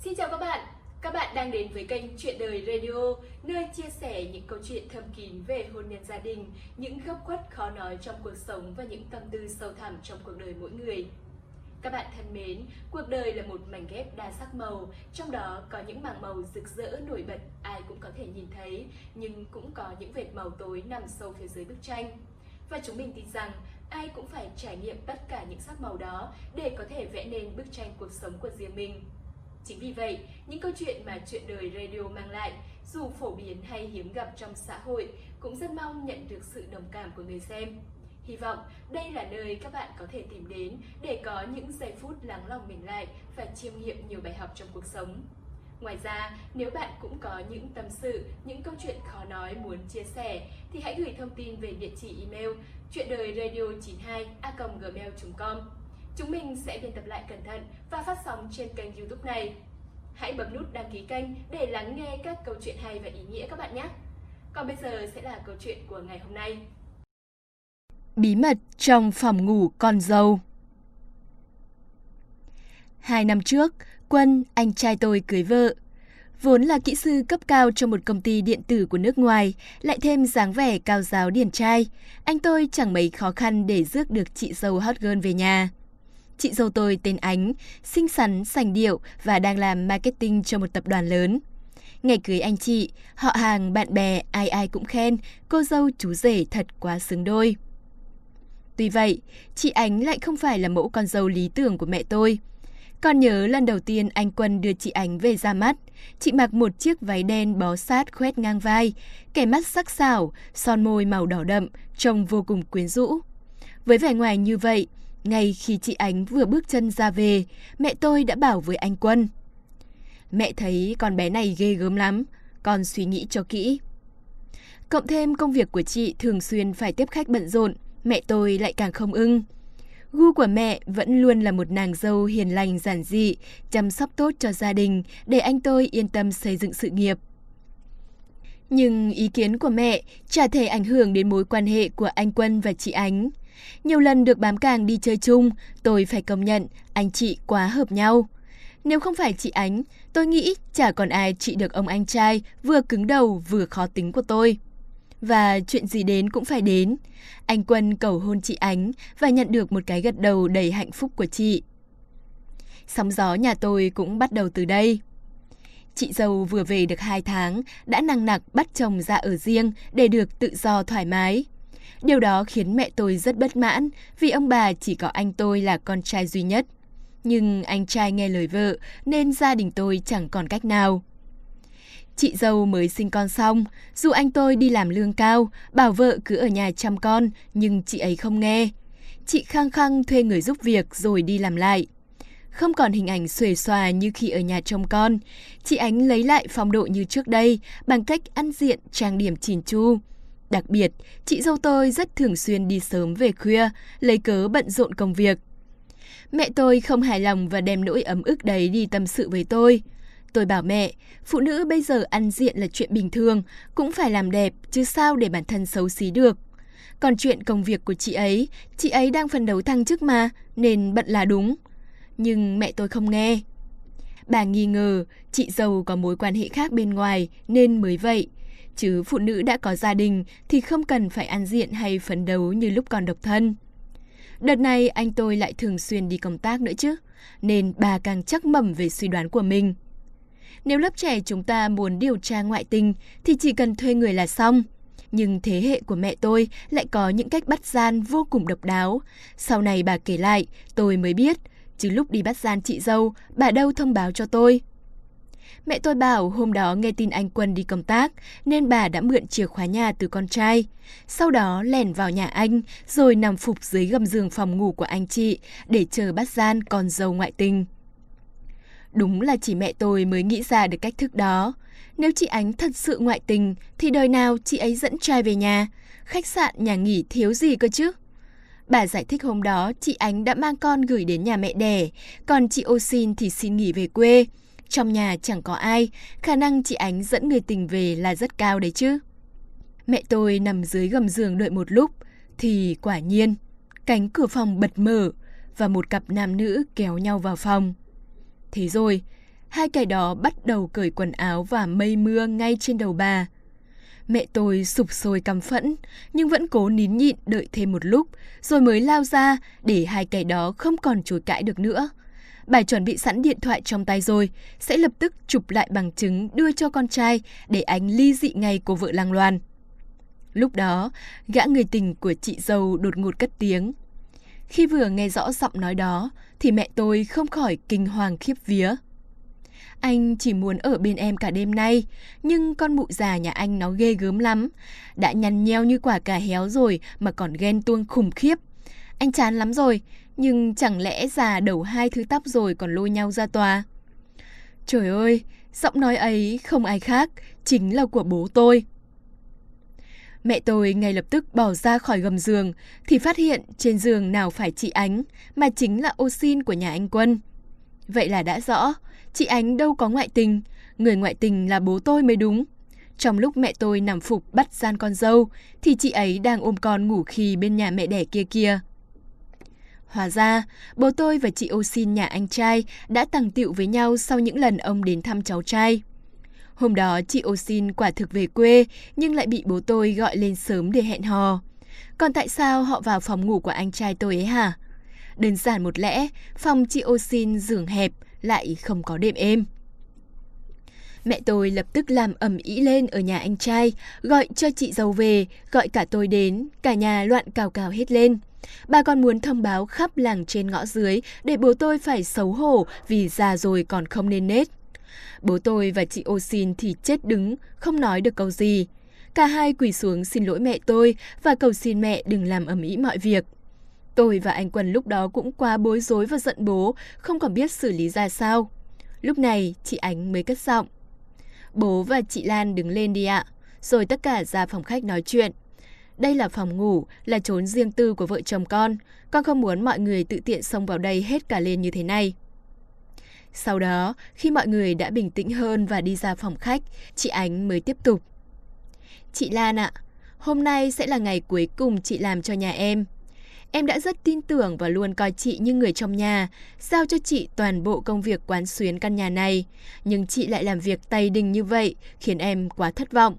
Xin chào các bạn, các bạn đang đến với kênh Chuyện đời Radio, nơi chia sẻ những câu chuyện thâm kín về hôn nhân gia đình, những góc khuất khó nói trong cuộc sống và những tâm tư sâu thẳm trong cuộc đời mỗi người. Các bạn thân mến, cuộc đời là một mảnh ghép đa sắc màu, trong đó có những mảng màu rực rỡ nổi bật ai cũng có thể nhìn thấy, nhưng cũng có những vệt màu tối nằm sâu phía dưới bức tranh. Và chúng mình tin rằng ai cũng phải trải nghiệm tất cả những sắc màu đó để có thể vẽ nên bức tranh cuộc sống của riêng mình. Chính vì vậy, những câu chuyện mà chuyện đời radio mang lại, dù phổ biến hay hiếm gặp trong xã hội, cũng rất mong nhận được sự đồng cảm của người xem. Hy vọng đây là nơi các bạn có thể tìm đến để có những giây phút lắng lòng mình lại và chiêm nghiệm nhiều bài học trong cuộc sống. Ngoài ra, nếu bạn cũng có những tâm sự, những câu chuyện khó nói muốn chia sẻ thì hãy gửi thông tin về địa chỉ email chuyện đời radio 92 a gmail.com. Chúng mình sẽ biên tập lại cẩn thận và phát sóng trên kênh youtube này. Hãy bấm nút đăng ký kênh để lắng nghe các câu chuyện hay và ý nghĩa các bạn nhé. Còn bây giờ sẽ là câu chuyện của ngày hôm nay. Bí mật trong phòng ngủ con dâu Hai năm trước, Quân, anh trai tôi cưới vợ. Vốn là kỹ sư cấp cao trong một công ty điện tử của nước ngoài, lại thêm dáng vẻ cao giáo điển trai, anh tôi chẳng mấy khó khăn để rước được chị dâu hot girl về nhà. Chị dâu tôi tên Ánh, xinh xắn, sành điệu và đang làm marketing cho một tập đoàn lớn. Ngày cưới anh chị, họ hàng, bạn bè, ai ai cũng khen, cô dâu chú rể thật quá xứng đôi. Tuy vậy, chị Ánh lại không phải là mẫu con dâu lý tưởng của mẹ tôi. Còn nhớ lần đầu tiên anh Quân đưa chị Ánh về ra mắt, chị mặc một chiếc váy đen bó sát khoét ngang vai, kẻ mắt sắc sảo, son môi màu đỏ đậm, trông vô cùng quyến rũ. Với vẻ ngoài như vậy, ngay khi chị Ánh vừa bước chân ra về, mẹ tôi đã bảo với anh Quân. Mẹ thấy con bé này ghê gớm lắm, con suy nghĩ cho kỹ. Cộng thêm công việc của chị thường xuyên phải tiếp khách bận rộn, mẹ tôi lại càng không ưng. Gu của mẹ vẫn luôn là một nàng dâu hiền lành giản dị, chăm sóc tốt cho gia đình để anh tôi yên tâm xây dựng sự nghiệp. Nhưng ý kiến của mẹ chả thể ảnh hưởng đến mối quan hệ của anh Quân và chị Ánh. Nhiều lần được bám càng đi chơi chung, tôi phải công nhận anh chị quá hợp nhau. Nếu không phải chị Ánh, tôi nghĩ chả còn ai trị được ông anh trai vừa cứng đầu vừa khó tính của tôi. Và chuyện gì đến cũng phải đến. Anh Quân cầu hôn chị Ánh và nhận được một cái gật đầu đầy hạnh phúc của chị. Sóng gió nhà tôi cũng bắt đầu từ đây. Chị dâu vừa về được 2 tháng đã năng nặc bắt chồng ra ở riêng để được tự do thoải mái. Điều đó khiến mẹ tôi rất bất mãn vì ông bà chỉ có anh tôi là con trai duy nhất. Nhưng anh trai nghe lời vợ nên gia đình tôi chẳng còn cách nào. Chị dâu mới sinh con xong, dù anh tôi đi làm lương cao, bảo vợ cứ ở nhà chăm con, nhưng chị ấy không nghe. Chị khăng khăng thuê người giúp việc rồi đi làm lại. Không còn hình ảnh xuề xòa như khi ở nhà trông con, chị Ánh lấy lại phong độ như trước đây bằng cách ăn diện trang điểm chỉn chu. Đặc biệt, chị dâu tôi rất thường xuyên đi sớm về khuya, lấy cớ bận rộn công việc. Mẹ tôi không hài lòng và đem nỗi ấm ức đấy đi tâm sự với tôi. Tôi bảo mẹ, phụ nữ bây giờ ăn diện là chuyện bình thường, cũng phải làm đẹp, chứ sao để bản thân xấu xí được. Còn chuyện công việc của chị ấy, chị ấy đang phấn đấu thăng chức mà, nên bận là đúng. Nhưng mẹ tôi không nghe. Bà nghi ngờ chị dâu có mối quan hệ khác bên ngoài nên mới vậy. Chứ phụ nữ đã có gia đình thì không cần phải ăn diện hay phấn đấu như lúc còn độc thân. Đợt này anh tôi lại thường xuyên đi công tác nữa chứ, nên bà càng chắc mẩm về suy đoán của mình. Nếu lớp trẻ chúng ta muốn điều tra ngoại tình thì chỉ cần thuê người là xong. Nhưng thế hệ của mẹ tôi lại có những cách bắt gian vô cùng độc đáo. Sau này bà kể lại, tôi mới biết, chứ lúc đi bắt gian chị dâu, bà đâu thông báo cho tôi. Mẹ tôi bảo hôm đó nghe tin anh Quân đi công tác nên bà đã mượn chìa khóa nhà từ con trai. Sau đó lẻn vào nhà anh rồi nằm phục dưới gầm giường phòng ngủ của anh chị để chờ bắt gian con dâu ngoại tình. Đúng là chỉ mẹ tôi mới nghĩ ra được cách thức đó. Nếu chị Ánh thật sự ngoại tình thì đời nào chị ấy dẫn trai về nhà, khách sạn nhà nghỉ thiếu gì cơ chứ? Bà giải thích hôm đó chị Ánh đã mang con gửi đến nhà mẹ đẻ, còn chị Ô xin thì xin nghỉ về quê. Trong nhà chẳng có ai, khả năng chị Ánh dẫn người tình về là rất cao đấy chứ. Mẹ tôi nằm dưới gầm giường đợi một lúc, thì quả nhiên, cánh cửa phòng bật mở và một cặp nam nữ kéo nhau vào phòng. Thế rồi, hai kẻ đó bắt đầu cởi quần áo và mây mưa ngay trên đầu bà. Mẹ tôi sụp sôi căm phẫn, nhưng vẫn cố nín nhịn đợi thêm một lúc, rồi mới lao ra để hai kẻ đó không còn chối cãi được nữa. Bà chuẩn bị sẵn điện thoại trong tay rồi, sẽ lập tức chụp lại bằng chứng đưa cho con trai để anh ly dị ngay cô vợ lang loan. Lúc đó, gã người tình của chị dâu đột ngột cất tiếng. Khi vừa nghe rõ giọng nói đó, thì mẹ tôi không khỏi kinh hoàng khiếp vía. Anh chỉ muốn ở bên em cả đêm nay, nhưng con mụ già nhà anh nó ghê gớm lắm. Đã nhăn nheo như quả cà héo rồi mà còn ghen tuông khủng khiếp. Anh chán lắm rồi, nhưng chẳng lẽ già đầu hai thứ tóc rồi còn lôi nhau ra tòa? Trời ơi, giọng nói ấy không ai khác, chính là của bố tôi. Mẹ tôi ngay lập tức bỏ ra khỏi gầm giường thì phát hiện trên giường nào phải chị Ánh mà chính là ô xin của nhà anh Quân. Vậy là đã rõ, chị Ánh đâu có ngoại tình, người ngoại tình là bố tôi mới đúng. Trong lúc mẹ tôi nằm phục bắt gian con dâu thì chị ấy đang ôm con ngủ khi bên nhà mẹ đẻ kia kia. Hóa ra, bố tôi và chị Osin nhà anh trai đã tàng tiệu với nhau sau những lần ông đến thăm cháu trai. Hôm đó chị Osin quả thực về quê nhưng lại bị bố tôi gọi lên sớm để hẹn hò. Còn tại sao họ vào phòng ngủ của anh trai tôi ấy hả? Đơn giản một lẽ, phòng chị Osin giường hẹp, lại không có đệm êm. Mẹ tôi lập tức làm ẩm ý lên ở nhà anh trai, gọi cho chị dâu về, gọi cả tôi đến, cả nhà loạn cào cào hết lên. Bà còn muốn thông báo khắp làng trên ngõ dưới để bố tôi phải xấu hổ vì già rồi còn không nên nết. Bố tôi và chị ô xin thì chết đứng, không nói được câu gì. Cả hai quỳ xuống xin lỗi mẹ tôi và cầu xin mẹ đừng làm ầm ĩ mọi việc. Tôi và anh Quân lúc đó cũng quá bối rối và giận bố, không còn biết xử lý ra sao. Lúc này, chị Ánh mới cất giọng. Bố và chị Lan đứng lên đi ạ. Rồi tất cả ra phòng khách nói chuyện. Đây là phòng ngủ, là chốn riêng tư của vợ chồng con. Con không muốn mọi người tự tiện xông vào đây hết cả lên như thế này. Sau đó, khi mọi người đã bình tĩnh hơn và đi ra phòng khách, chị Ánh mới tiếp tục. Chị Lan ạ, hôm nay sẽ là ngày cuối cùng chị làm cho nhà em. Em đã rất tin tưởng và luôn coi chị như người trong nhà, giao cho chị toàn bộ công việc quán xuyến căn nhà này. Nhưng chị lại làm việc tay đình như vậy, khiến em quá thất vọng.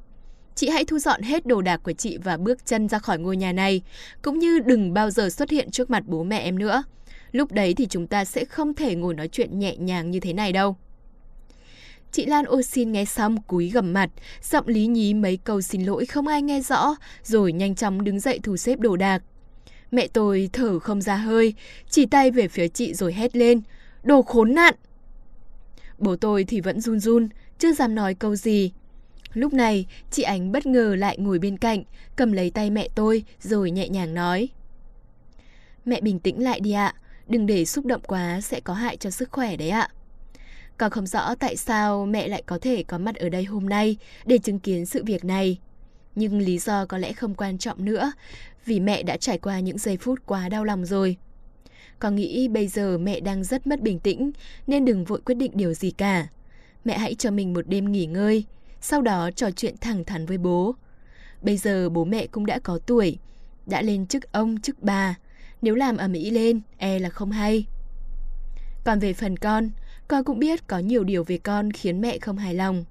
Chị hãy thu dọn hết đồ đạc của chị và bước chân ra khỏi ngôi nhà này, cũng như đừng bao giờ xuất hiện trước mặt bố mẹ em nữa. Lúc đấy thì chúng ta sẽ không thể ngồi nói chuyện nhẹ nhàng như thế này đâu. Chị Lan ô xin nghe xong cúi gầm mặt, giọng lý nhí mấy câu xin lỗi không ai nghe rõ, rồi nhanh chóng đứng dậy thu xếp đồ đạc. Mẹ tôi thở không ra hơi, chỉ tay về phía chị rồi hét lên, đồ khốn nạn. Bố tôi thì vẫn run run, chưa dám nói câu gì. Lúc này, chị Ánh bất ngờ lại ngồi bên cạnh, cầm lấy tay mẹ tôi rồi nhẹ nhàng nói. Mẹ bình tĩnh lại đi ạ, đừng để xúc động quá sẽ có hại cho sức khỏe đấy ạ. còn không rõ tại sao mẹ lại có thể có mặt ở đây hôm nay để chứng kiến sự việc này. Nhưng lý do có lẽ không quan trọng nữa, vì mẹ đã trải qua những giây phút quá đau lòng rồi. Con nghĩ bây giờ mẹ đang rất mất bình tĩnh, nên đừng vội quyết định điều gì cả. Mẹ hãy cho mình một đêm nghỉ ngơi, sau đó trò chuyện thẳng thắn với bố. Bây giờ bố mẹ cũng đã có tuổi, đã lên chức ông, chức bà. Nếu làm ở Mỹ lên, e là không hay. Còn về phần con, con cũng biết có nhiều điều về con khiến mẹ không hài lòng.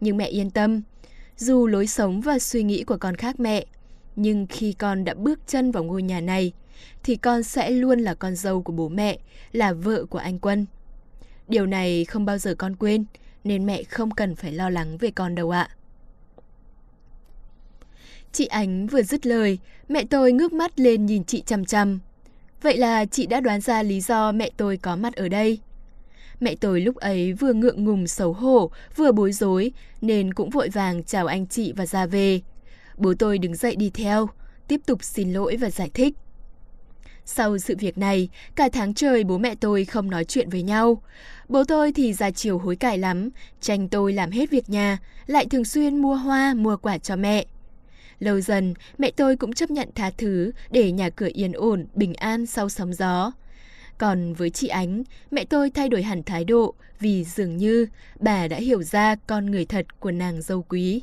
Nhưng mẹ yên tâm, dù lối sống và suy nghĩ của con khác mẹ, nhưng khi con đã bước chân vào ngôi nhà này, thì con sẽ luôn là con dâu của bố mẹ, là vợ của anh Quân. Điều này không bao giờ con quên, nên mẹ không cần phải lo lắng về con đâu ạ. Chị Ánh vừa dứt lời, mẹ tôi ngước mắt lên nhìn chị chằm chằm. Vậy là chị đã đoán ra lý do mẹ tôi có mặt ở đây. Mẹ tôi lúc ấy vừa ngượng ngùng xấu hổ, vừa bối rối, nên cũng vội vàng chào anh chị và ra về. Bố tôi đứng dậy đi theo, tiếp tục xin lỗi và giải thích. Sau sự việc này, cả tháng trời bố mẹ tôi không nói chuyện với nhau. Bố tôi thì ra chiều hối cải lắm, tranh tôi làm hết việc nhà, lại thường xuyên mua hoa, mua quả cho mẹ. Lâu dần, mẹ tôi cũng chấp nhận tha thứ để nhà cửa yên ổn, bình an sau sóng gió. Còn với chị Ánh, mẹ tôi thay đổi hẳn thái độ vì dường như bà đã hiểu ra con người thật của nàng dâu quý.